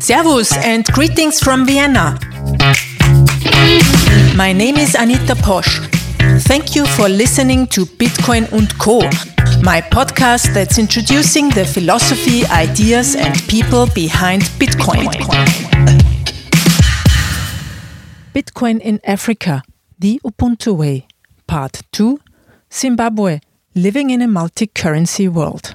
Servus and greetings from Vienna. My name is Anita Posch. Thank you for listening to Bitcoin und Co my podcast that's introducing the philosophy, ideas, and people behind Bitcoin. Bitcoin in Africa, the Ubuntu Way, Part 2 Zimbabwe, living in a multi currency world.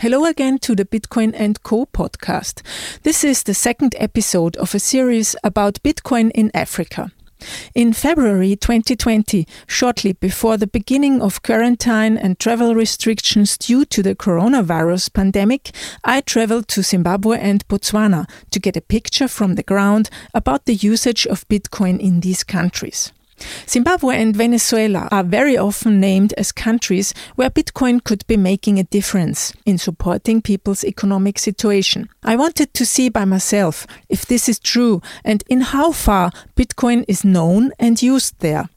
Hello again to the Bitcoin and Co podcast. This is the second episode of a series about Bitcoin in Africa. In February 2020, shortly before the beginning of quarantine and travel restrictions due to the coronavirus pandemic, I traveled to Zimbabwe and Botswana to get a picture from the ground about the usage of Bitcoin in these countries. Zimbabwe and Venezuela are very often named as countries where Bitcoin could be making a difference in supporting people's economic situation. I wanted to see by myself if this is true and in how far Bitcoin is known and used there.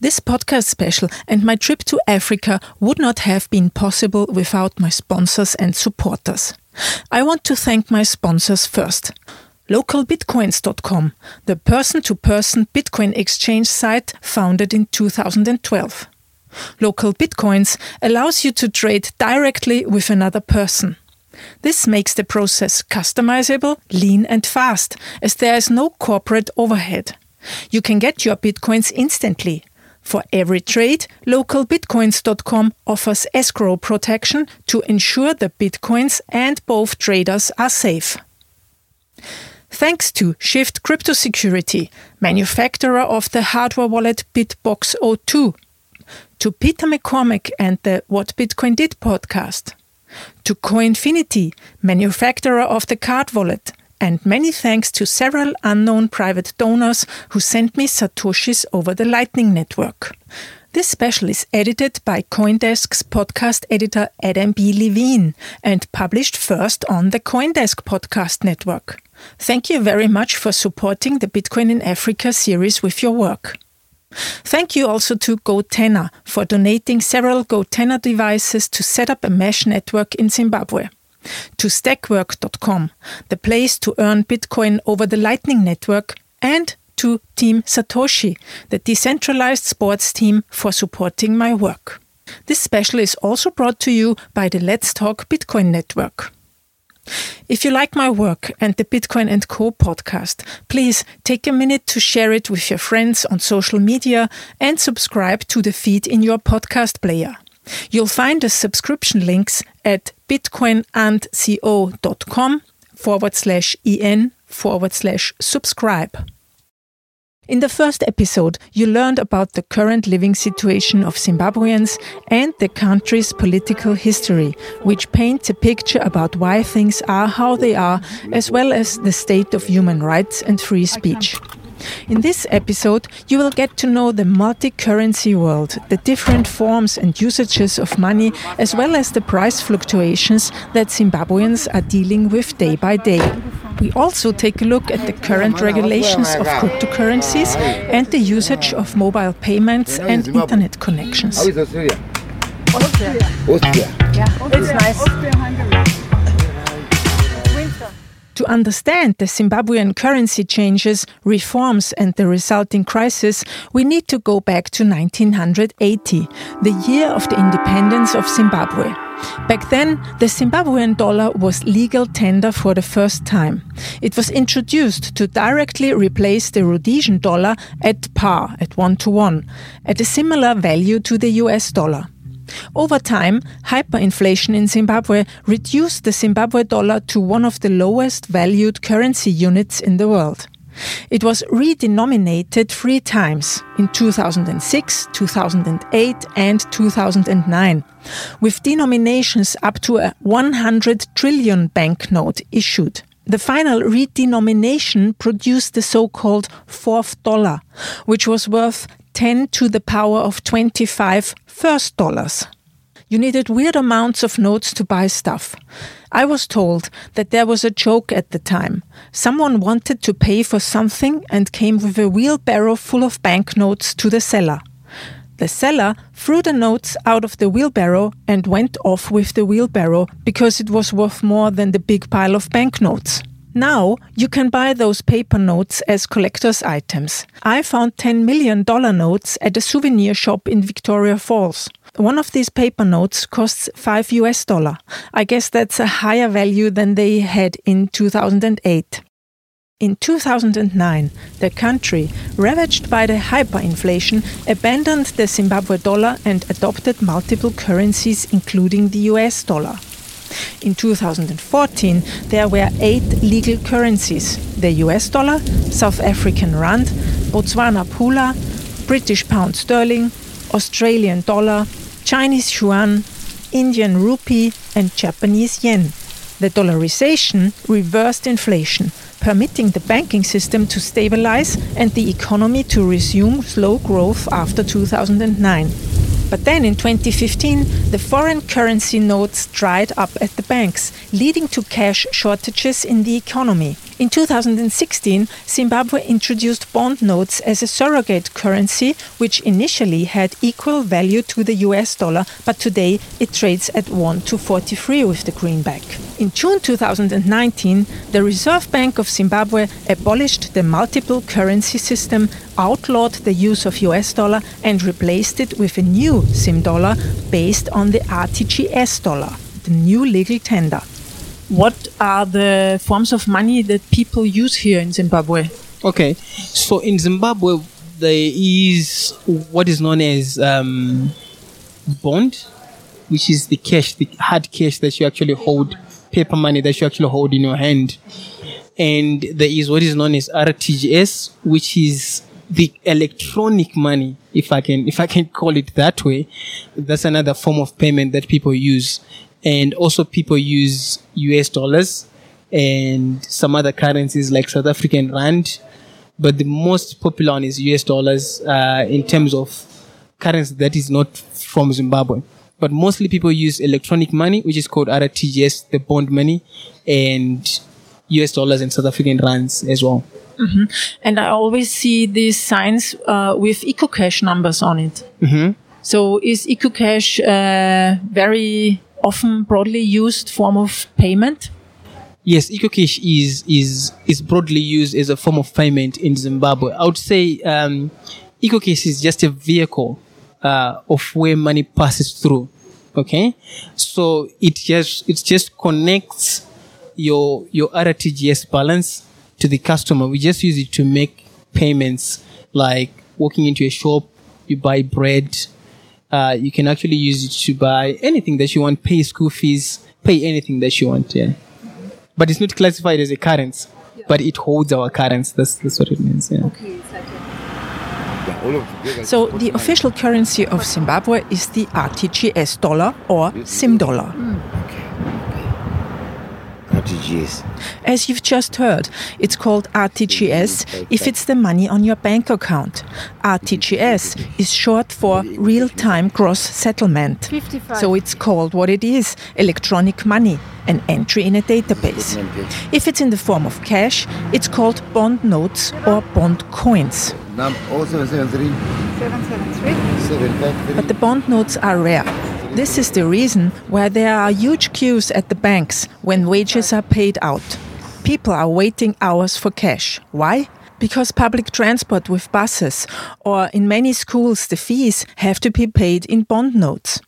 This podcast special and my trip to Africa would not have been possible without my sponsors and supporters. I want to thank my sponsors first localbitcoins.com, the person to person Bitcoin exchange site founded in 2012. Local Bitcoins allows you to trade directly with another person. This makes the process customizable, lean, and fast, as there is no corporate overhead. You can get your Bitcoins instantly. For every trade, localbitcoins.com offers escrow protection to ensure the Bitcoins and both traders are safe thanks to Shift Crypto Security, manufacturer of the hardware wallet BitBox02, to Peter McCormack and the What Bitcoin Did podcast, to Coinfinity, manufacturer of the card wallet, and many thanks to several unknown private donors who sent me Satoshis over the Lightning Network. This special is edited by Coindesk's podcast editor Adam B. Levine and published first on the Coindesk podcast network. Thank you very much for supporting the Bitcoin in Africa series with your work. Thank you also to GoTenna for donating several GoTenna devices to set up a mesh network in Zimbabwe. To Stakwork.com, the place to earn Bitcoin over the Lightning Network, and to Team Satoshi, the decentralized sports team for supporting my work. This special is also brought to you by the Let's Talk Bitcoin Network. If you like my work and the Bitcoin and Co podcast, please take a minute to share it with your friends on social media and subscribe to the feed in your podcast player. You'll find the subscription links at bitcoinandco.com forward slash en forward slash subscribe. In the first episode, you learned about the current living situation of Zimbabweans and the country's political history, which paints a picture about why things are how they are, as well as the state of human rights and free speech. In this episode, you will get to know the multi currency world, the different forms and usages of money, as well as the price fluctuations that Zimbabweans are dealing with day by day. We also take a look at the current regulations of cryptocurrencies and the usage of mobile payments and internet connections. Austria? Austria. Austria. Yeah, it's nice. To understand the Zimbabwean currency changes, reforms, and the resulting crisis, we need to go back to 1980, the year of the independence of Zimbabwe. Back then, the Zimbabwean dollar was legal tender for the first time. It was introduced to directly replace the Rhodesian dollar at par, at one to one, at a similar value to the US dollar. Over time, hyperinflation in Zimbabwe reduced the Zimbabwe dollar to one of the lowest valued currency units in the world. It was redenominated three times in 2006, 2008, and 2009, with denominations up to a 100 trillion banknote issued. The final redenomination produced the so called fourth dollar, which was worth 10 to the power of 25 first dollars. You needed weird amounts of notes to buy stuff. I was told that there was a joke at the time. Someone wanted to pay for something and came with a wheelbarrow full of banknotes to the seller. The seller threw the notes out of the wheelbarrow and went off with the wheelbarrow because it was worth more than the big pile of banknotes. Now you can buy those paper notes as collector's items. I found $10 million notes at a souvenir shop in Victoria Falls. One of these paper notes costs 5 US dollar. I guess that's a higher value than they had in 2008. In 2009, the country, ravaged by the hyperinflation, abandoned the Zimbabwe dollar and adopted multiple currencies, including the US dollar. In 2014, there were eight legal currencies the US dollar, South African rand, Botswana pula, British pound sterling, Australian dollar, Chinese yuan, Indian rupee, and Japanese yen. The dollarization reversed inflation, permitting the banking system to stabilize and the economy to resume slow growth after 2009. But then in 2015, the foreign currency notes dried up at the banks, leading to cash shortages in the economy. In 2016, Zimbabwe introduced bond notes as a surrogate currency, which initially had equal value to the US dollar, but today it trades at 1 to 43 with the greenback. In June 2019, the Reserve Bank of Zimbabwe abolished the multiple currency system, outlawed the use of US dollar, and replaced it with a new Zim dollar based on the RTGS dollar, the new legal tender. What are the forms of money that people use here in Zimbabwe? Okay, so in Zimbabwe, there is what is known as um, bond, which is the cash, the hard cash that you actually hold, paper money that you actually hold in your hand. And there is what is known as RTGS, which is the electronic money, if I can, if I can call it that way. That's another form of payment that people use. And also people use US dollars and some other currencies like South African rand. But the most popular one is US dollars uh, in terms of currency that is not from Zimbabwe. But mostly people use electronic money, which is called RTGS, the bond money, and US dollars and South African rands as well. Mm-hmm. And I always see these signs uh, with EcoCash numbers on it. Mm-hmm. So is EcoCash uh, very often broadly used form of payment? Yes, EcoCash is is is broadly used as a form of payment in Zimbabwe. I would say um, EcoCash is just a vehicle uh, of where money passes through. Okay, so it just it just connects your your RTGS balance to the customer. We just use it to make payments, like walking into a shop, you buy bread. Uh, you can actually use it to buy anything that you want, pay school fees, pay anything that you want. Yeah, but it's not classified as a currency, but it holds our currency. That's that's what it means. Yeah. Okay. So the official currency of Zimbabwe is the RTGS dollar or Zim dollar. RTGS. As you've just heard, it's called RTGS mm-hmm. if it's the money on your bank account. RTGS mm-hmm. is short for real time gross settlement. So it's called what it is electronic money, an entry in a database. If it's in the form of cash, it's called bond notes or bond coins. Num 0773 753 But the bond notes are rare. This is the reason why there are huge queues at the banks when wages are paid out. People are waiting hours for cash. Why? Because public transport with buses or in many schools the fees have to be paid in bond notes.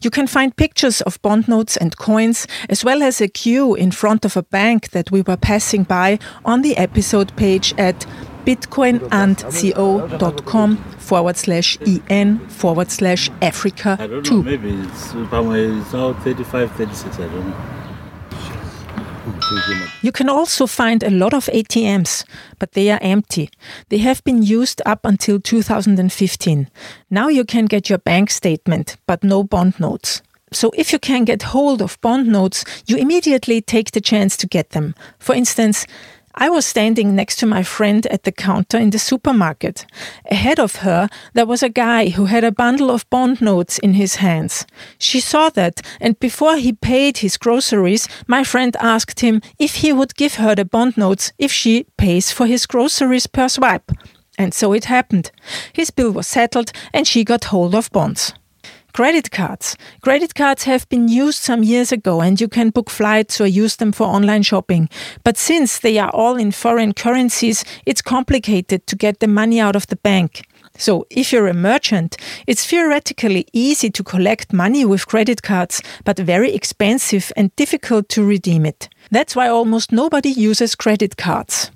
You can find pictures of bond notes and coins, as well as a queue in front of a bank that we were passing by on the episode page at bitcoinandco.com forward slash en forward slash Africa I don't 2. know, maybe it's, it's now 35, 36, I don't know. You can also find a lot of ATMs, but they are empty. They have been used up until 2015. Now you can get your bank statement, but no bond notes. So if you can get hold of bond notes, you immediately take the chance to get them. For instance, I was standing next to my friend at the counter in the supermarket. Ahead of her, there was a guy who had a bundle of bond notes in his hands. She saw that, and before he paid his groceries, my friend asked him if he would give her the bond notes if she pays for his groceries per swipe. And so it happened. His bill was settled, and she got hold of bonds. Credit cards. Credit cards have been used some years ago and you can book flights or use them for online shopping. But since they are all in foreign currencies, it's complicated to get the money out of the bank. So, if you're a merchant, it's theoretically easy to collect money with credit cards, but very expensive and difficult to redeem it. That's why almost nobody uses credit cards.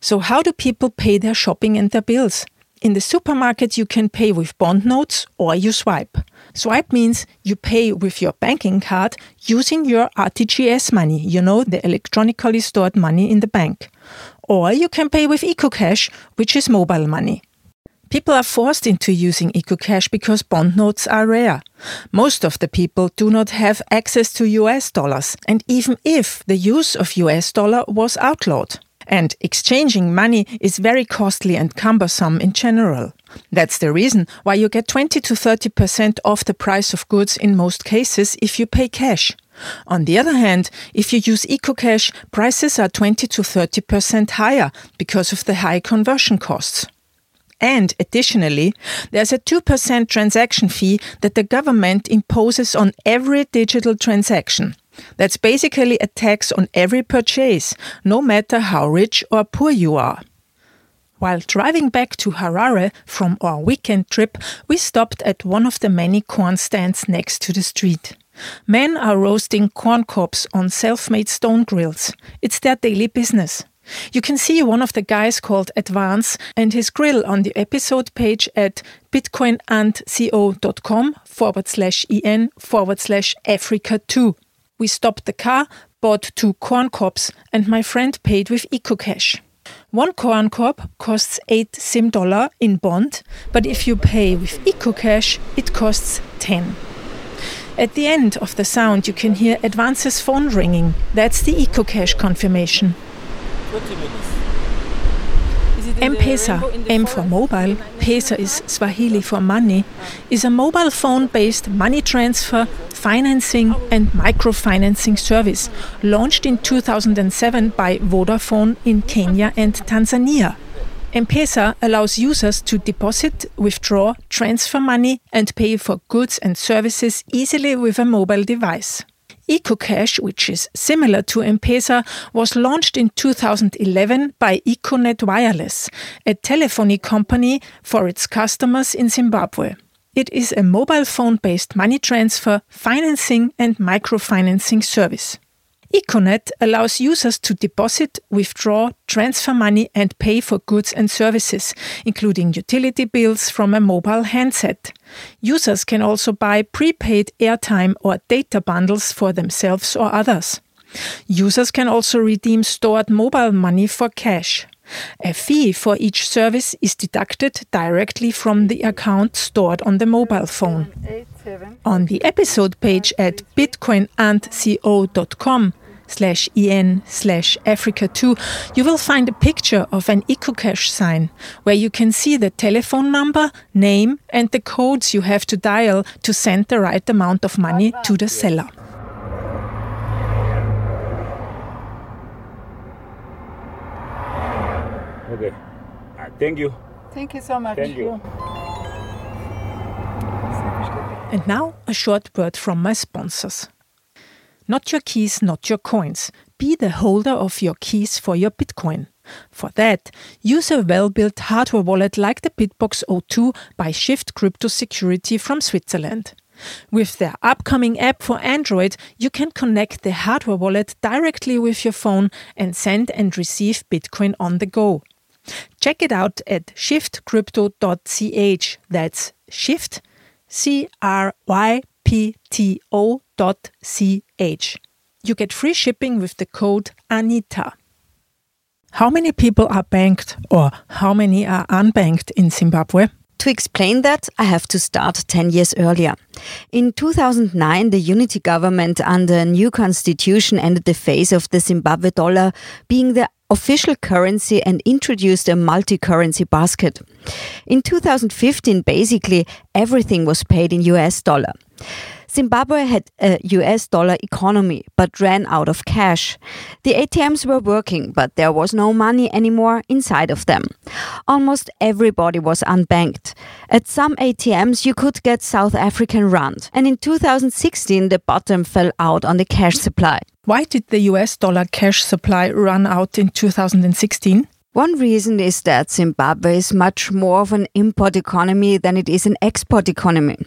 So, how do people pay their shopping and their bills? In the supermarket, you can pay with bond notes or you swipe. Swipe means you pay with your banking card using your RTGS money, you know, the electronically stored money in the bank. Or you can pay with EcoCash, which is mobile money. People are forced into using EcoCash because bond notes are rare. Most of the people do not have access to US dollars, and even if the use of US dollar was outlawed. And exchanging money is very costly and cumbersome in general. That's the reason why you get 20 to 30% off the price of goods in most cases if you pay cash. On the other hand, if you use EcoCash, prices are 20 to 30% higher because of the high conversion costs. And additionally, there's a 2% transaction fee that the government imposes on every digital transaction. That's basically a tax on every purchase, no matter how rich or poor you are. While driving back to Harare from our weekend trip, we stopped at one of the many corn stands next to the street. Men are roasting corn cobs on self made stone grills. It's their daily business. You can see one of the guys called Advance and his grill on the episode page at bitcoinandco.com forward slash en forward slash Africa 2. We stopped the car, bought two corn cobs, and my friend paid with EcoCash. One corn cob costs 8 Zim dollar in bond, but if you pay with EcoCash, it costs 10. At the end of the sound, you can hear Advance's phone ringing. That's the EcoCash confirmation. M-Pesa, M for mobile, Pesa is Swahili for money, is a mobile phone-based money transfer, financing and microfinancing service launched in 2007 by Vodafone in Kenya and Tanzania. M-Pesa allows users to deposit, withdraw, transfer money and pay for goods and services easily with a mobile device. EcoCash, which is similar to M-Pesa, was launched in 2011 by Econet Wireless, a telephony company for its customers in Zimbabwe. It is a mobile phone based money transfer, financing, and microfinancing service. Econet allows users to deposit, withdraw, transfer money, and pay for goods and services, including utility bills from a mobile handset. Users can also buy prepaid airtime or data bundles for themselves or others. Users can also redeem stored mobile money for cash. A fee for each service is deducted directly from the account stored on the mobile phone. On the episode page at bitcoinandco.com slash en slash africa 2 you will find a picture of an ecocash sign where you can see the telephone number name and the codes you have to dial to send the right amount of money to the seller Okay. Uh, thank you. Thank you so much. Thank you. And now a short word from my sponsors. Not your keys, not your coins. be the holder of your keys for your Bitcoin. For that, use a well built hardware wallet like the BitBox02 by Shift Crypto Security from Switzerland. With their upcoming app for Android, you can connect the hardware wallet directly with your phone and send and receive Bitcoin on the go. Check it out at shiftcrypto.ch. That's shift, C R Y P T O dot C H. You get free shipping with the code ANITA. How many people are banked or how many are unbanked in Zimbabwe? To explain that, I have to start 10 years earlier. In 2009, the unity government under a new constitution ended the phase of the Zimbabwe dollar being the official currency and introduced a multi currency basket. In 2015, basically everything was paid in US dollar. Zimbabwe had a US dollar economy but ran out of cash. The ATMs were working, but there was no money anymore inside of them. Almost everybody was unbanked. At some ATMs, you could get South African Rand, and in 2016, the bottom fell out on the cash supply. Why did the US dollar cash supply run out in 2016? One reason is that Zimbabwe is much more of an import economy than it is an export economy.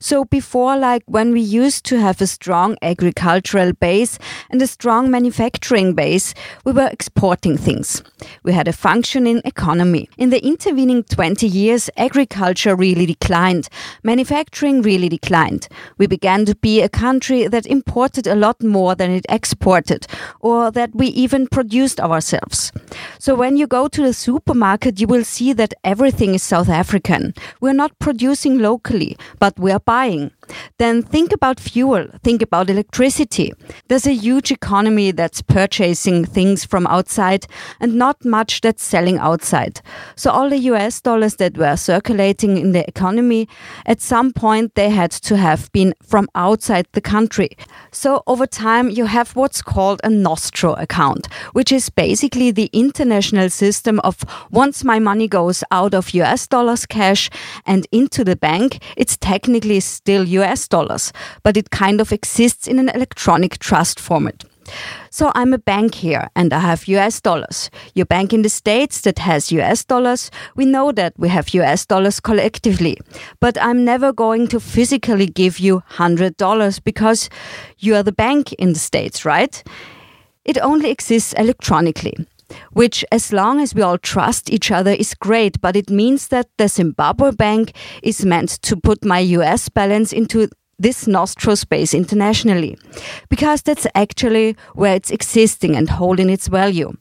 So before, like when we used to have a strong agricultural base and a strong manufacturing base, we were exporting things. We had a functioning economy. In the intervening 20 years, agriculture really declined. Manufacturing really declined. We began to be a country that imported a lot more than it exported, or that we even produced ourselves. So when you you go to the supermarket, you will see that everything is South African. We're not producing locally, but we're buying. Then think about fuel, think about electricity. There's a huge economy that's purchasing things from outside and not much that's selling outside. So all the US dollars that were circulating in the economy, at some point they had to have been from outside the country. So over time you have what's called a Nostro account, which is basically the international system of once my money goes out of US dollars cash and into the bank, it's technically still US dollars, but it kind of exists in an electronic trust format. So I'm a bank here and I have US dollars. Your bank in the States that has US dollars, we know that we have US dollars collectively. But I'm never going to physically give you $100 because you are the bank in the States, right? It only exists electronically which, as long as we all trust each other, is great. But it means that the Zimbabwe bank is meant to put my US balance into this Nostro space internationally, because that's actually where it's existing and holding its value.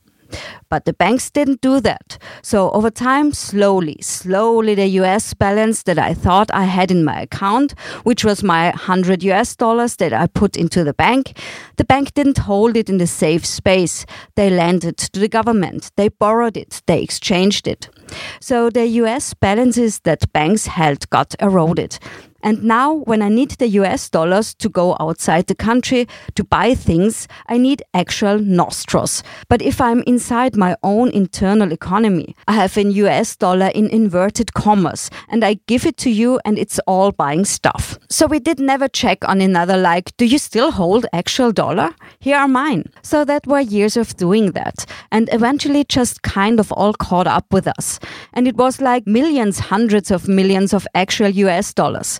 But the banks didn't do that. So over time, slowly, slowly, the US balance that I thought I had in my account, which was my 100 US dollars that I put into the bank, the bank didn't hold it in the safe space. They lent it to the government. They borrowed it. They exchanged it. So the US balances that banks held got eroded. And now, when I need the US dollars to go outside the country to buy things, I need actual nostros. But if I'm inside my own internal economy, I have an US dollar in inverted commas, and I give it to you, and it's all buying stuff. So we did never check on another, like, do you still hold actual dollar? Here are mine. So that were years of doing that, and eventually just kind of all caught up with us. And it was like millions, hundreds of millions of actual US dollars.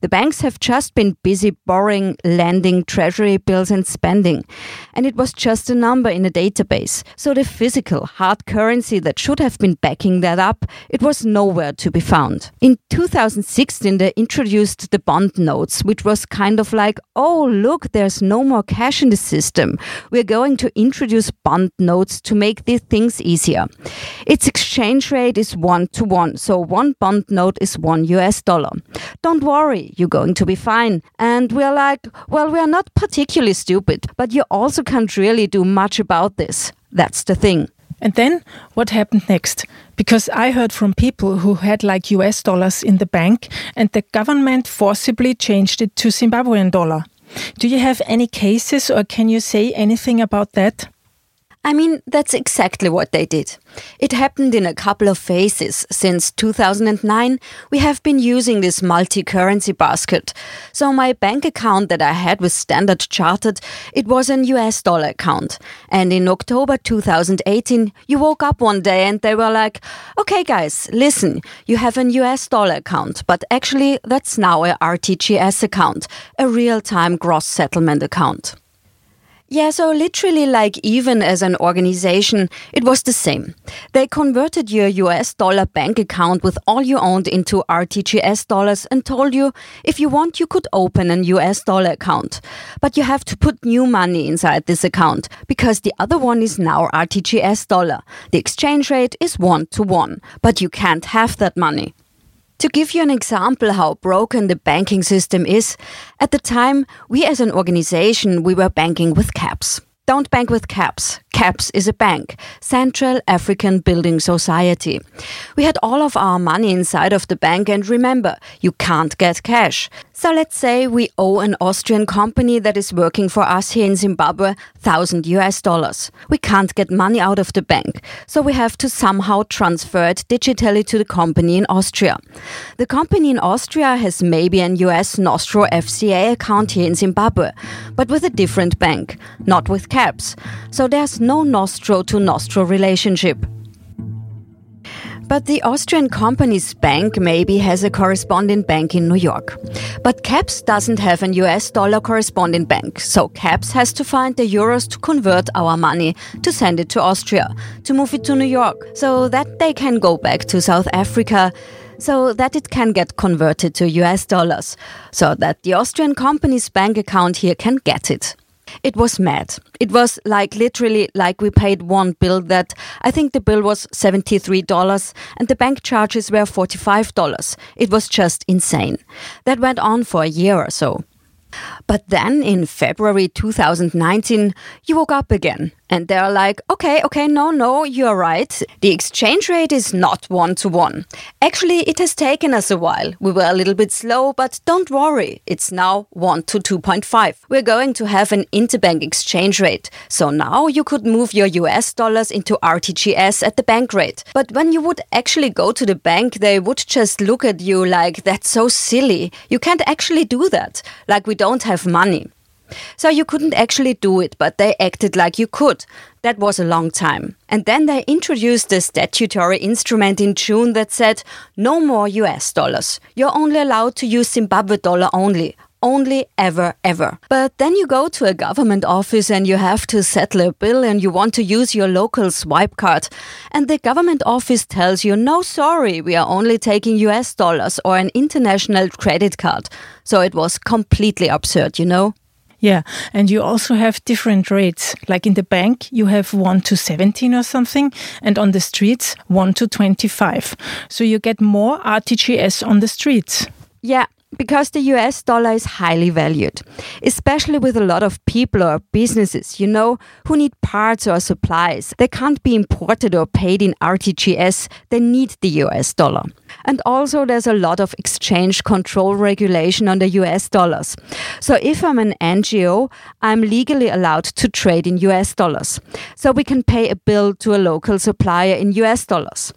The banks have just been busy borrowing, lending, treasury bills, and spending. And it was just a number in a database. So the physical, hard currency that should have been backing that up, it was nowhere to be found. In 2016, they introduced the bond notes, which was kind of like, oh, look, there's no more cash in the system. We're going to introduce bond notes to make these things easier. Its exchange rate is one to one. So one bond note is one US dollar. Don't worry, you're going to be fine. And we're like, well, we are not particularly stupid, but you also can't really do much about this. That's the thing. And then what happened next? Because I heard from people who had like US dollars in the bank and the government forcibly changed it to Zimbabwean dollar. Do you have any cases or can you say anything about that? I mean, that's exactly what they did. It happened in a couple of phases. Since 2009, we have been using this multi currency basket. So, my bank account that I had with Standard Chartered, it was an US dollar account. And in October 2018, you woke up one day and they were like, okay, guys, listen, you have an US dollar account, but actually, that's now a RTGS account, a real time gross settlement account. Yeah, so literally, like even as an organization, it was the same. They converted your US dollar bank account with all you owned into RTGS dollars and told you if you want, you could open an US dollar account. But you have to put new money inside this account because the other one is now RTGS dollar. The exchange rate is one to one, but you can't have that money. To give you an example how broken the banking system is, at the time, we as an organization, we were banking with CABS. Don't bank with CABS. CABS is a bank, Central African Building Society. We had all of our money inside of the bank, and remember, you can't get cash. So let's say we owe an Austrian company that is working for us here in Zimbabwe 1000 US dollars. We can't get money out of the bank, so we have to somehow transfer it digitally to the company in Austria. The company in Austria has maybe an US Nostro FCA account here in Zimbabwe, but with a different bank, not with CABS. So there's no Nostro to Nostro relationship. But the Austrian company's bank maybe has a correspondent bank in New York. But CABS doesn't have an US dollar correspondent bank, so CABS has to find the euros to convert our money to send it to Austria, to move it to New York, so that they can go back to South Africa so that it can get converted to US dollars, so that the Austrian company's bank account here can get it. It was mad. It was like literally like we paid one bill that I think the bill was $73 and the bank charges were $45. It was just insane. That went on for a year or so. But then in February 2019, you woke up again and they're like, okay, okay, no, no, you're right. The exchange rate is not one to one. Actually, it has taken us a while. We were a little bit slow, but don't worry. It's now 1 to 2.5. We're going to have an interbank exchange rate. So now you could move your US dollars into RTGS at the bank rate. But when you would actually go to the bank, they would just look at you like, that's so silly. You can't actually do that. Like, we don't have money. So you couldn't actually do it, but they acted like you could. That was a long time. And then they introduced a statutory instrument in June that said no more US dollars. You're only allowed to use Zimbabwe dollar only. Only ever, ever. But then you go to a government office and you have to settle a bill and you want to use your local swipe card. And the government office tells you, no, sorry, we are only taking US dollars or an international credit card. So it was completely absurd, you know? Yeah, and you also have different rates. Like in the bank, you have 1 to 17 or something, and on the streets, 1 to 25. So you get more RTGS on the streets. Yeah, because the US dollar is highly valued, especially with a lot of people or businesses, you know, who need parts or supplies. They can't be imported or paid in RTGS, they need the US dollar. And also, there's a lot of exchange control regulation on the US dollars. So, if I'm an NGO, I'm legally allowed to trade in US dollars. So, we can pay a bill to a local supplier in US dollars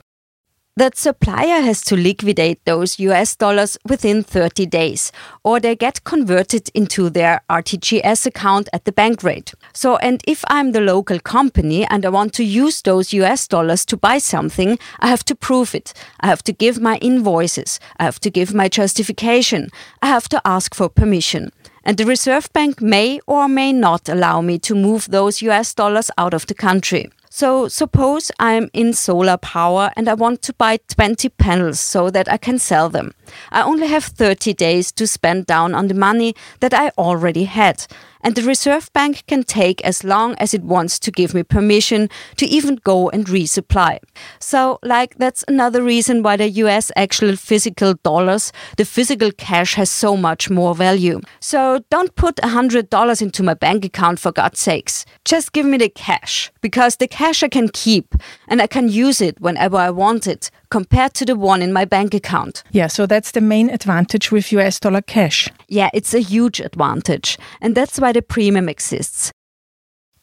that supplier has to liquidate those US dollars within 30 days, or they get converted into their RTGS account at the bank rate. So, and if I'm the local company and I want to use those US dollars to buy something, I have to prove it. I have to give my invoices. I have to give my justification. I have to ask for permission. And the Reserve Bank may or may not allow me to move those US dollars out of the country. So suppose I'm in solar power and I want to buy 20 panels so that I can sell them. I only have 30 days to spend down on the money that I already had and the Reserve Bank can take as long as it wants to give me permission to even go and resupply. So, like, that's another reason why the US actual physical dollars, the physical cash, has so much more value. So, don't put $100 into my bank account for God's sakes. Just give me the cash, because the cash I can keep and I can use it whenever I want it compared to the one in my bank account. Yeah, so that's the main advantage with US dollar cash. Yeah, it's a huge advantage. And that's why the premium exists.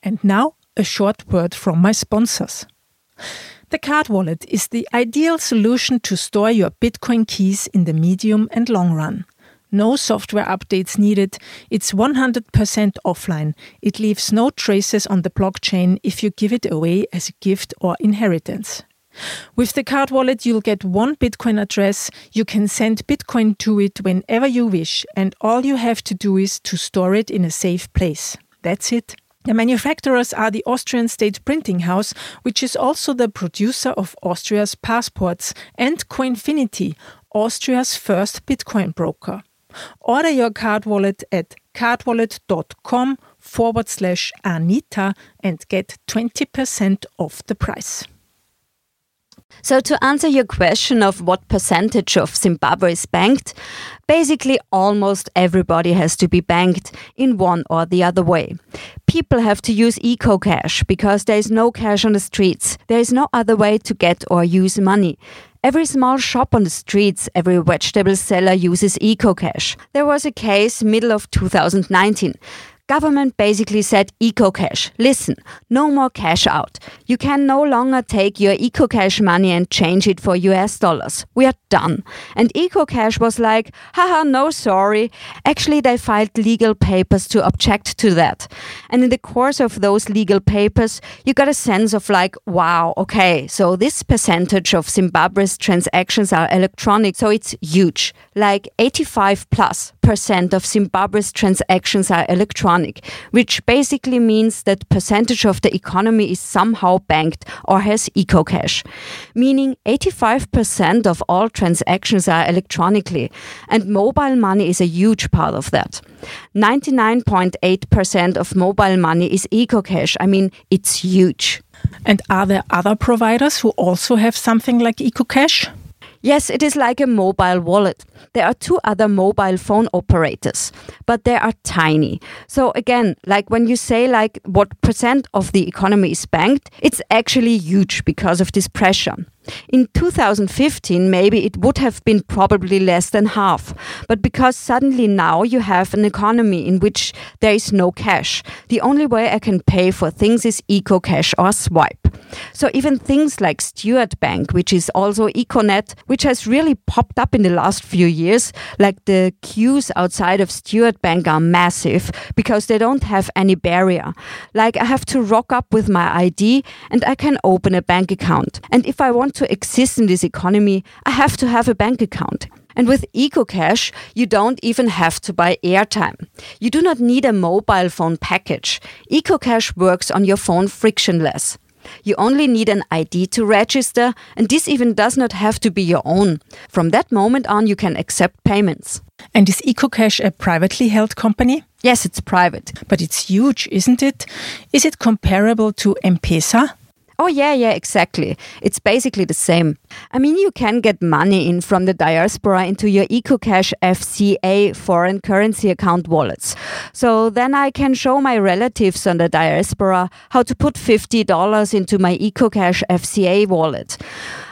And now, a short word from my sponsors. The card wallet is the ideal solution to store your Bitcoin keys in the medium and long run. No software updates needed. It's 100% offline. It leaves no traces on the blockchain if you give it away as a gift or inheritance. With the card wallet, you'll get one Bitcoin address. You can send Bitcoin to it whenever you wish, and all you have to do is to store it in a safe place. That's it. The manufacturers are the Austrian State Printing House, which is also the producer of Austria's passports, and Coinfinity, Austria's first Bitcoin broker. Order your card wallet at cardwallet.com forward slash Anita and get 20% off the price. So, to answer your question of what percentage of Zimbabwe is banked, basically almost everybody has to be banked in one or the other way. People have to use EcoCash because there is no cash on the streets. There is no other way to get or use money. Every small shop on the streets, every vegetable seller uses EcoCash. There was a case middle of 2019 government basically said EcoCash, listen, no more cash out. You can no longer take your EcoCash money and change it for US dollars. We are done. And EcoCash was like, haha, no sorry. Actually, they filed legal papers to object to that. And in the course of those legal papers, you got a sense of like, wow, okay, so this percentage of Zimbabwe's transactions are electronic, so it's huge. Like 85 plus percent of Zimbabwe's transactions are electronic which basically means that percentage of the economy is somehow banked or has eco-cash, meaning 85% of all transactions are electronically, and mobile money is a huge part of that. 99.8% of mobile money is eco-cash. I mean, it's huge. And are there other providers who also have something like EcoCash? Yes, it is like a mobile wallet. There are two other mobile phone operators, but they are tiny. So again, like when you say like what percent of the economy is banked, it's actually huge because of this pressure. In 2015, maybe it would have been probably less than half. But because suddenly now you have an economy in which there is no cash, the only way I can pay for things is eco cash or swipe. So even things like Steward Bank, which is also Econet, which has really popped up in the last few years, like the queues outside of Steward Bank are massive because they don't have any barrier. Like I have to rock up with my ID and I can open a bank account. And if I want to exist in this economy, I have to have a bank account. And with EcoCash, you don't even have to buy airtime. You do not need a mobile phone package. EcoCash works on your phone frictionless. You only need an ID to register, and this even does not have to be your own. From that moment on, you can accept payments. And is EcoCash a privately held company? Yes, it's private. But it's huge, isn't it? Is it comparable to M-Pesa? Oh, yeah, yeah, exactly. It's basically the same. I mean, you can get money in from the diaspora into your EcoCash FCA foreign currency account wallets. So then I can show my relatives on the diaspora how to put $50 into my EcoCash FCA wallet.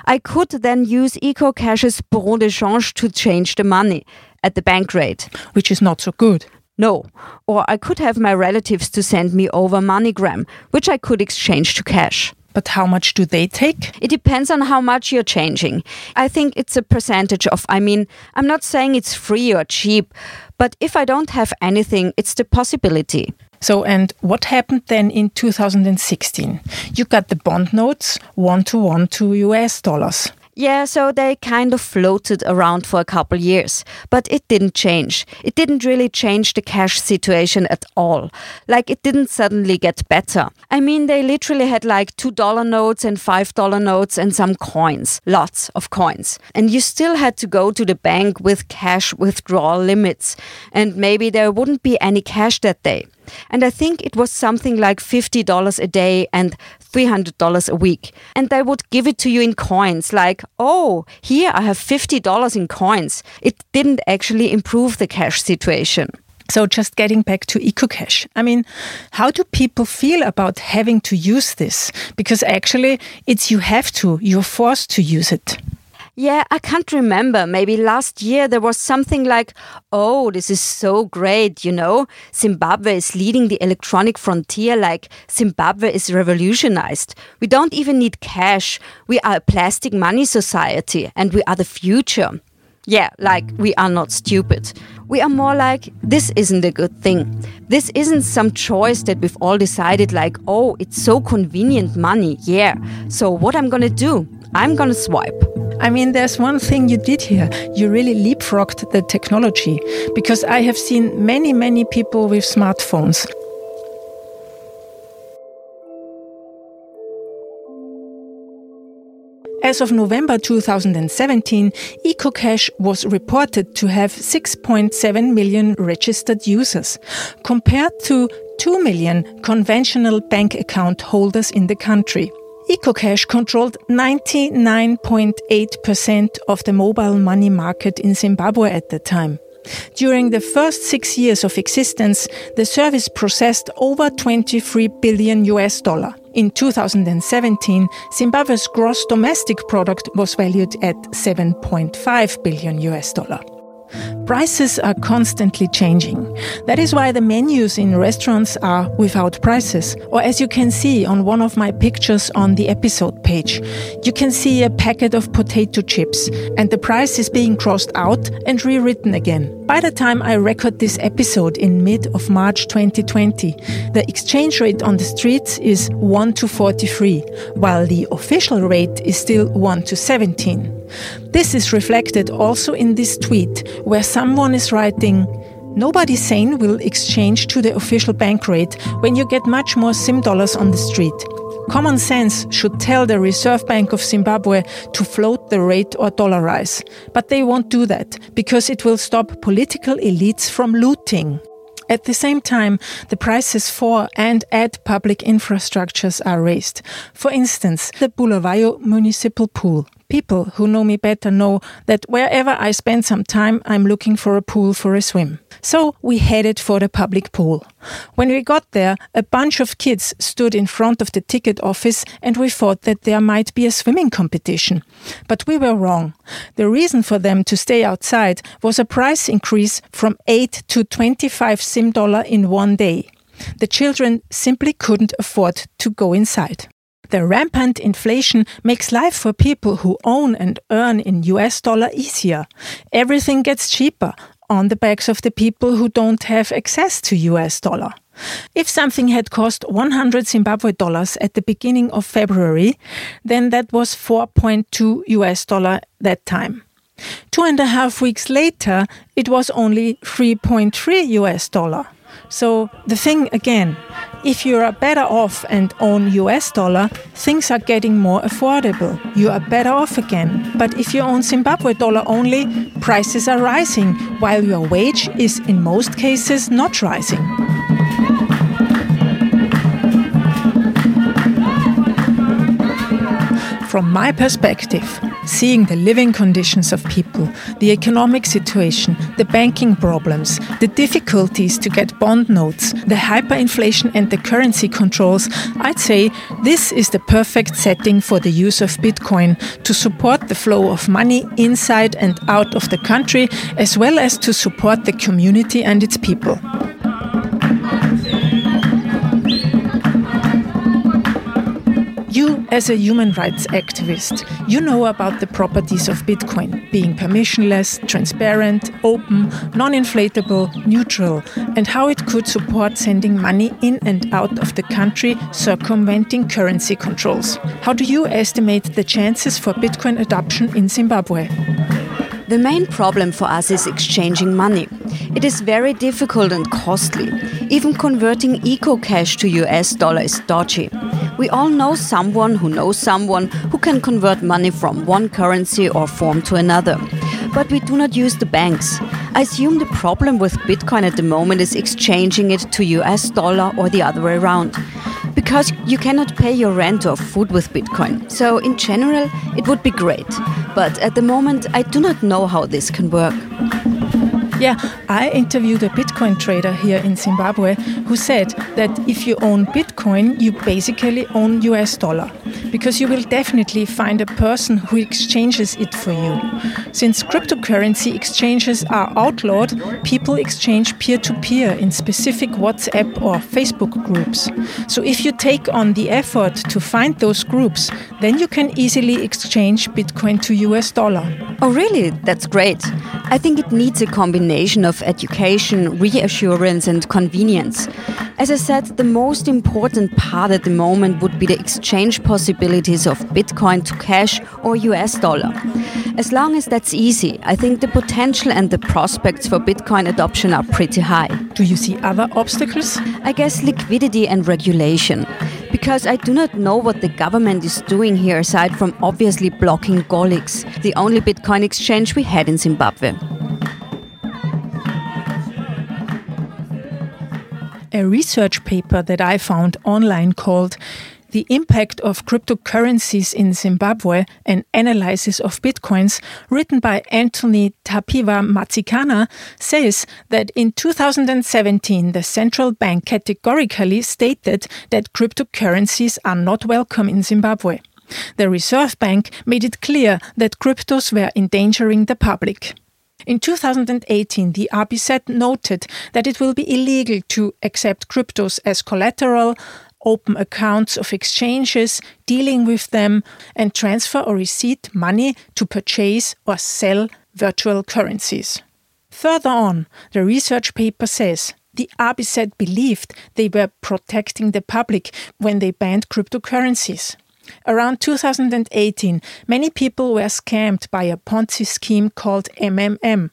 I could then use EcoCash's bon de change to change the money at the bank rate. Which is not so good. No. Or I could have my relatives to send me over MoneyGram, which I could exchange to cash. But how much do they take? It depends on how much you're changing. I think it's a percentage of, I mean, I'm not saying it's free or cheap, but if I don't have anything, it's the possibility. So, and what happened then in 2016? You got the bond notes one to one to US dollars. Yeah, so they kind of floated around for a couple years, but it didn't change. It didn't really change the cash situation at all. Like it didn't suddenly get better. I mean, they literally had like $2 notes and $5 notes and some coins, lots of coins. And you still had to go to the bank with cash withdrawal limits. And maybe there wouldn't be any cash that day. And I think it was something like $50 a day and $300 a week. And they would give it to you in coins, like, oh, here I have $50 in coins. It didn't actually improve the cash situation. So, just getting back to EcoCash, I mean, how do people feel about having to use this? Because actually, it's you have to, you're forced to use it. Yeah, I can't remember. Maybe last year there was something like, oh, this is so great, you know? Zimbabwe is leading the electronic frontier, like Zimbabwe is revolutionized. We don't even need cash. We are a plastic money society and we are the future. Yeah, like we are not stupid. We are more like, this isn't a good thing. This isn't some choice that we've all decided, like, oh, it's so convenient money. Yeah. So what I'm gonna do? I'm gonna swipe. I mean, there's one thing you did here. You really leapfrogged the technology because I have seen many, many people with smartphones. As of November 2017, EcoCash was reported to have 6.7 million registered users, compared to 2 million conventional bank account holders in the country. EcoCash controlled 99.8% of the mobile money market in Zimbabwe at the time. During the first six years of existence, the service processed over 23 billion US dollar. In 2017, Zimbabwe's gross domestic product was valued at 7.5 billion US dollar. Prices are constantly changing. That is why the menus in restaurants are without prices. Or as you can see on one of my pictures on the episode page, you can see a packet of potato chips and the price is being crossed out and rewritten again. By the time I record this episode in mid of March 2020, the exchange rate on the streets is 1 to 43, while the official rate is still 1 to 17. This is reflected also in this tweet, where someone is writing, Nobody sane will exchange to the official bank rate when you get much more Zim dollars on the street. Common sense should tell the Reserve Bank of Zimbabwe to float the rate or dollarize. But they won't do that because it will stop political elites from looting. At the same time, the prices for and at public infrastructures are raised. For instance, the Bulawayo Municipal Pool. People who know me better know that wherever I spend some time, I'm looking for a pool for a swim. So we headed for the public pool. When we got there, a bunch of kids stood in front of the ticket office and we thought that there might be a swimming competition. But we were wrong. The reason for them to stay outside was a price increase from 8 to 25 Zim dollar in one day. The children simply couldn't afford to go inside. The rampant inflation makes life for people who own and earn in US dollar easier. Everything gets cheaper on the backs of the people who don't have access to US dollar. If something had cost 100 Zimbabwe dollars at the beginning of February, then that was 4.2 US dollar that time. Two and a half weeks later, it was only 3.3 US dollar. So the thing again, if you are better off and own US dollar, things are getting more affordable. You are better off again. But if you own Zimbabwe dollar only, prices are rising, while your wage is in most cases not rising. From my perspective, seeing the living conditions of people, the economic situation, the banking problems, the difficulties to get bond notes, the hyperinflation and the currency controls, I'd say this is the perfect setting for the use of Bitcoin to support the flow of money inside and out of the country, as well as to support the community and its people. As a human rights activist, you know about the properties of Bitcoin being permissionless, transparent, open, non inflatable, neutral, and how it could support sending money in and out of the country, circumventing currency controls. How do you estimate the chances for Bitcoin adoption in Zimbabwe? The main problem for us is exchanging money. It is very difficult and costly. Even converting EcoCash to US dollar is dodgy. We all know someone who knows someone who can convert money from one currency or form to another. But we do not use the banks. I assume the problem with Bitcoin at the moment is exchanging it to US dollar or the other way around. Because you cannot pay your rent or food with Bitcoin. So, in general, it would be great. But at the moment, I do not know how this can work. Yeah, I interviewed a Bitcoin trader here in Zimbabwe who said that if you own Bitcoin, you basically own US dollar because you will definitely find a person who exchanges it for you. Since cryptocurrency exchanges are outlawed, people exchange peer to peer in specific WhatsApp or Facebook groups. So if you take on the effort to find those groups, then you can easily exchange Bitcoin to US dollar. Oh, really? That's great. I think it needs a combination of education, reassurance, and convenience. As I said, the most important part at the moment would be the exchange possibilities of Bitcoin to cash or US dollar. As long as that's easy, I think the potential and the prospects for Bitcoin adoption are pretty high. Do you see other obstacles? I guess liquidity and regulation. Because I do not know what the government is doing here aside from obviously blocking Golix, the only Bitcoin exchange we had in Zimbabwe. a research paper that I found online called The Impact of Cryptocurrencies in Zimbabwe An Analysis of Bitcoins, written by Anthony Tapiva Matsikana, says that in 2017 the central bank categorically stated that cryptocurrencies are not welcome in Zimbabwe. The Reserve Bank made it clear that cryptos were endangering the public. In 2018, the RBZ noted that it will be illegal to accept cryptos as collateral, open accounts of exchanges, dealing with them, and transfer or receipt money to purchase or sell virtual currencies. Further on, the research paper says the RBZ believed they were protecting the public when they banned cryptocurrencies. Around 2018, many people were scammed by a Ponzi scheme called MMM.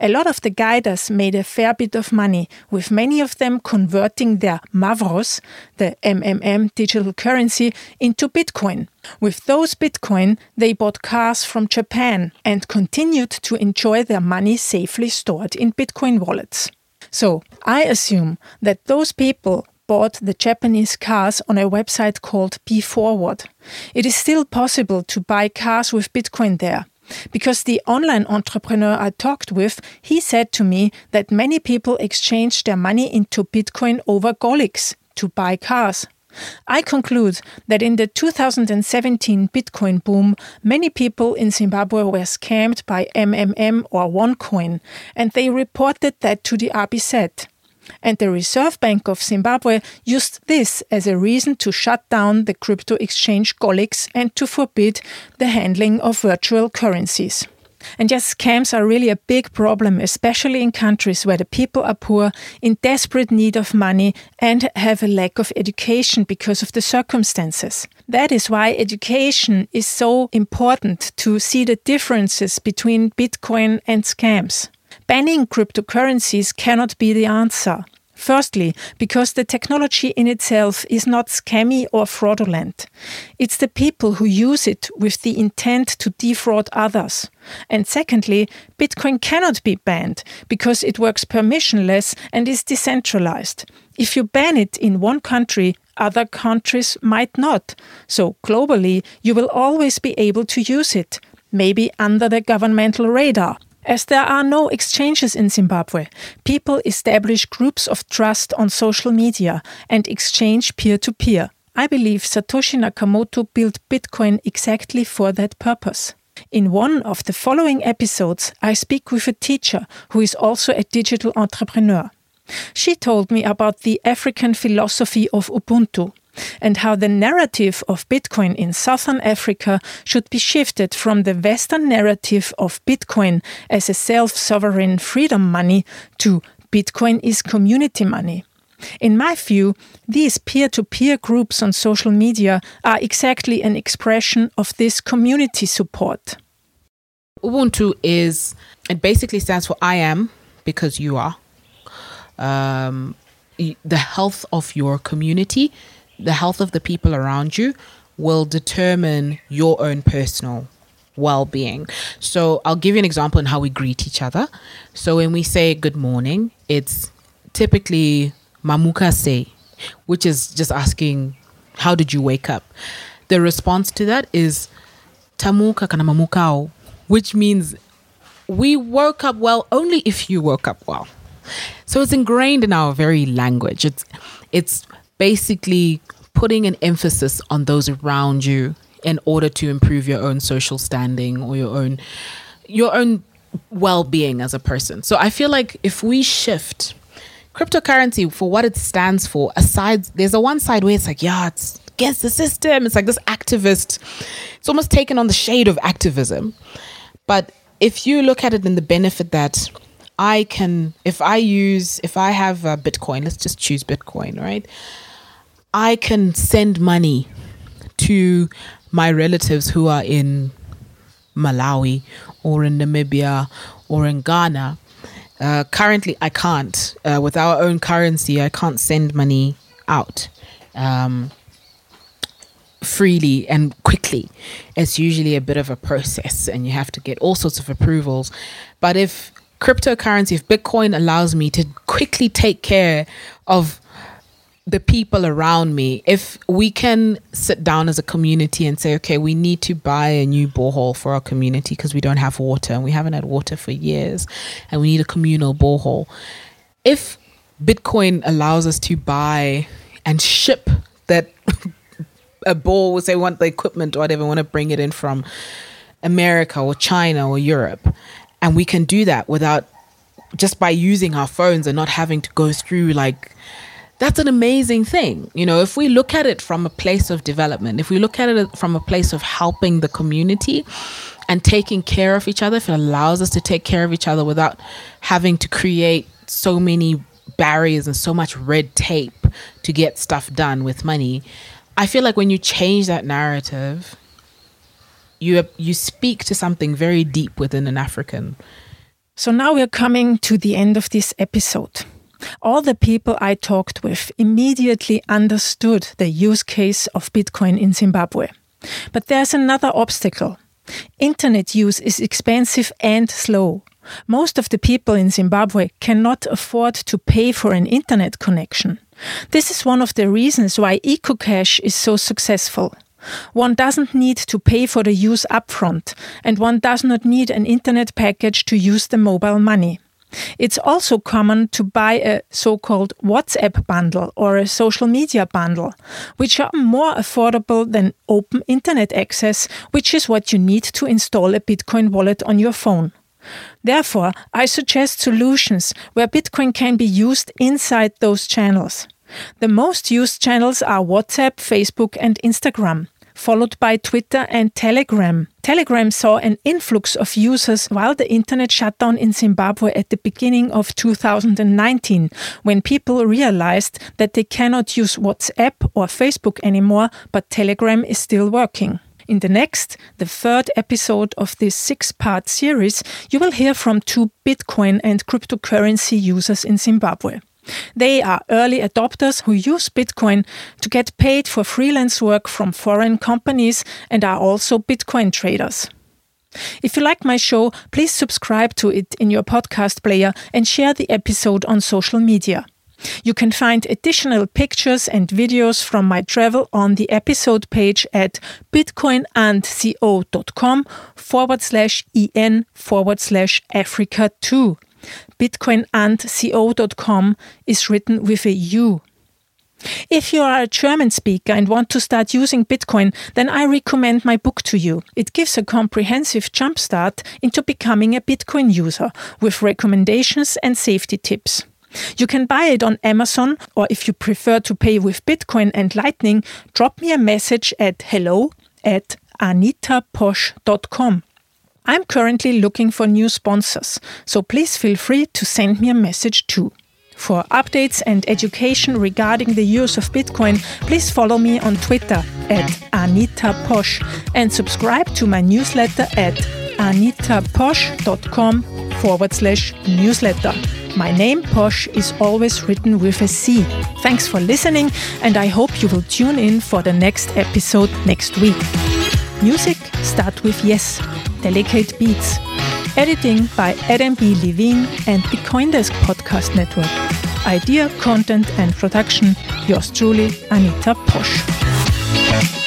A lot of the guiders made a fair bit of money, with many of them converting their Mavros, the MMM digital currency, into Bitcoin. With those Bitcoin, they bought cars from Japan and continued to enjoy their money safely stored in Bitcoin wallets. So, I assume that those people bought the Japanese cars on a website called BE FORWARD. It is still possible to buy cars with Bitcoin there. Because the online entrepreneur I talked with, he said to me that many people exchanged their money into Bitcoin over Golix to buy cars. I conclude that in the 2017 Bitcoin boom, many people in Zimbabwe were scammed by MMM or OneCoin, and they reported that to the RBZ and the Reserve Bank of Zimbabwe used this as a reason to shut down the crypto exchange Golix and to forbid the handling of virtual currencies. And yes, scams are really a big problem, especially in countries where the people are poor, in desperate need of money, and have a lack of education because of the circumstances. That is why education is so important to see the differences between Bitcoin and scams. Banning cryptocurrencies cannot be the answer. Firstly, because the technology in itself is not scammy or fraudulent. It's the people who use it with the intent to defraud others. And secondly, Bitcoin cannot be banned because it works permissionless and is decentralized. If you ban it in one country, other countries might not. So globally, you will always be able to use it, maybe under the governmental radar. As there are no exchanges in Zimbabwe, people establish groups of trust on social media and exchange peer to peer. I believe Satoshi Nakamoto built Bitcoin exactly for that purpose. In one of the following episodes, I speak with a teacher who is also a digital entrepreneur. She told me about the African philosophy of Ubuntu, and how the narrative of Bitcoin in Southern Africa should be shifted from the Western narrative of Bitcoin as a self sovereign freedom money to Bitcoin is community money. In my view, these peer to peer groups on social media are exactly an expression of this community support. Ubuntu is, it basically stands for I am because you are. Um, the health of your community the health of the people around you will determine your own personal well being. So I'll give you an example in how we greet each other. So when we say good morning, it's typically mamuka sei, which is just asking, how did you wake up? The response to that is tamuka kana mamukao, which means we woke up well only if you woke up well. So it's ingrained in our very language. It's it's basically putting an emphasis on those around you in order to improve your own social standing or your own your own well-being as a person. So I feel like if we shift cryptocurrency for what it stands for, aside there's a one side where it's like, yeah, it's against the system. It's like this activist. It's almost taken on the shade of activism. But if you look at it in the benefit that I can, if I use, if I have a Bitcoin, let's just choose Bitcoin, right? I can send money to my relatives who are in Malawi or in Namibia or in Ghana. Uh, currently, I can't. Uh, with our own currency, I can't send money out um, freely and quickly. It's usually a bit of a process, and you have to get all sorts of approvals. But if cryptocurrency, if Bitcoin allows me to quickly take care of the people around me, if we can sit down as a community and say, okay, we need to buy a new borehole for our community because we don't have water and we haven't had water for years and we need a communal borehole. If Bitcoin allows us to buy and ship that a bore, say, want the equipment or whatever, want to bring it in from America or China or Europe, and we can do that without just by using our phones and not having to go through like that's an amazing thing. You know, if we look at it from a place of development, if we look at it from a place of helping the community and taking care of each other, if it allows us to take care of each other without having to create so many barriers and so much red tape to get stuff done with money, I feel like when you change that narrative, you you speak to something very deep within an African. So now we're coming to the end of this episode. All the people I talked with immediately understood the use case of Bitcoin in Zimbabwe. But there's another obstacle. Internet use is expensive and slow. Most of the people in Zimbabwe cannot afford to pay for an internet connection. This is one of the reasons why EcoCash is so successful. One doesn't need to pay for the use upfront, and one does not need an internet package to use the mobile money. It's also common to buy a so called WhatsApp bundle or a social media bundle, which are more affordable than open internet access, which is what you need to install a Bitcoin wallet on your phone. Therefore, I suggest solutions where Bitcoin can be used inside those channels. The most used channels are WhatsApp, Facebook, and Instagram followed by Twitter and Telegram. Telegram saw an influx of users while the internet shut down in Zimbabwe at the beginning of 2019, when people realized that they cannot use WhatsApp or Facebook anymore, but Telegram is still working. In the next, the third episode of this six part series, you will hear from two Bitcoin and cryptocurrency users in Zimbabwe. They are early adopters who use Bitcoin to get paid for freelance work from foreign companies and are also Bitcoin traders. If you like my show, please subscribe to it in your podcast player and share the episode on social media. You can find additional pictures and videos from my travel on the episode page at bitcoinundco.com forward slash en forward slash Africa 2. Bitcoinundco.com is written with a U. If you are a German speaker and want to start using Bitcoin, then I recommend my book to you. It gives a comprehensive jumpstart into becoming a Bitcoin user with recommendations and safety tips. You can buy it on Amazon, or if you prefer to pay with Bitcoin and Lightning, drop me a message at hello at anitaposch.com. I'm currently looking for new sponsors, so please feel free to send me a message too. For updates and education regarding the use of Bitcoin, please follow me on Twitter at Anita Posch and subscribe to my newsletter at anitaposch.com forward slash newsletter. My name, Posch, is always written with a C. Thanks for listening, and I hope you will tune in for the next episode next week. Music start with Yes, Delicate Beats. Editing by Adam B. Levine and the CoinDesk Podcast Network. Idea, content, and production, yours truly, Anita Posch.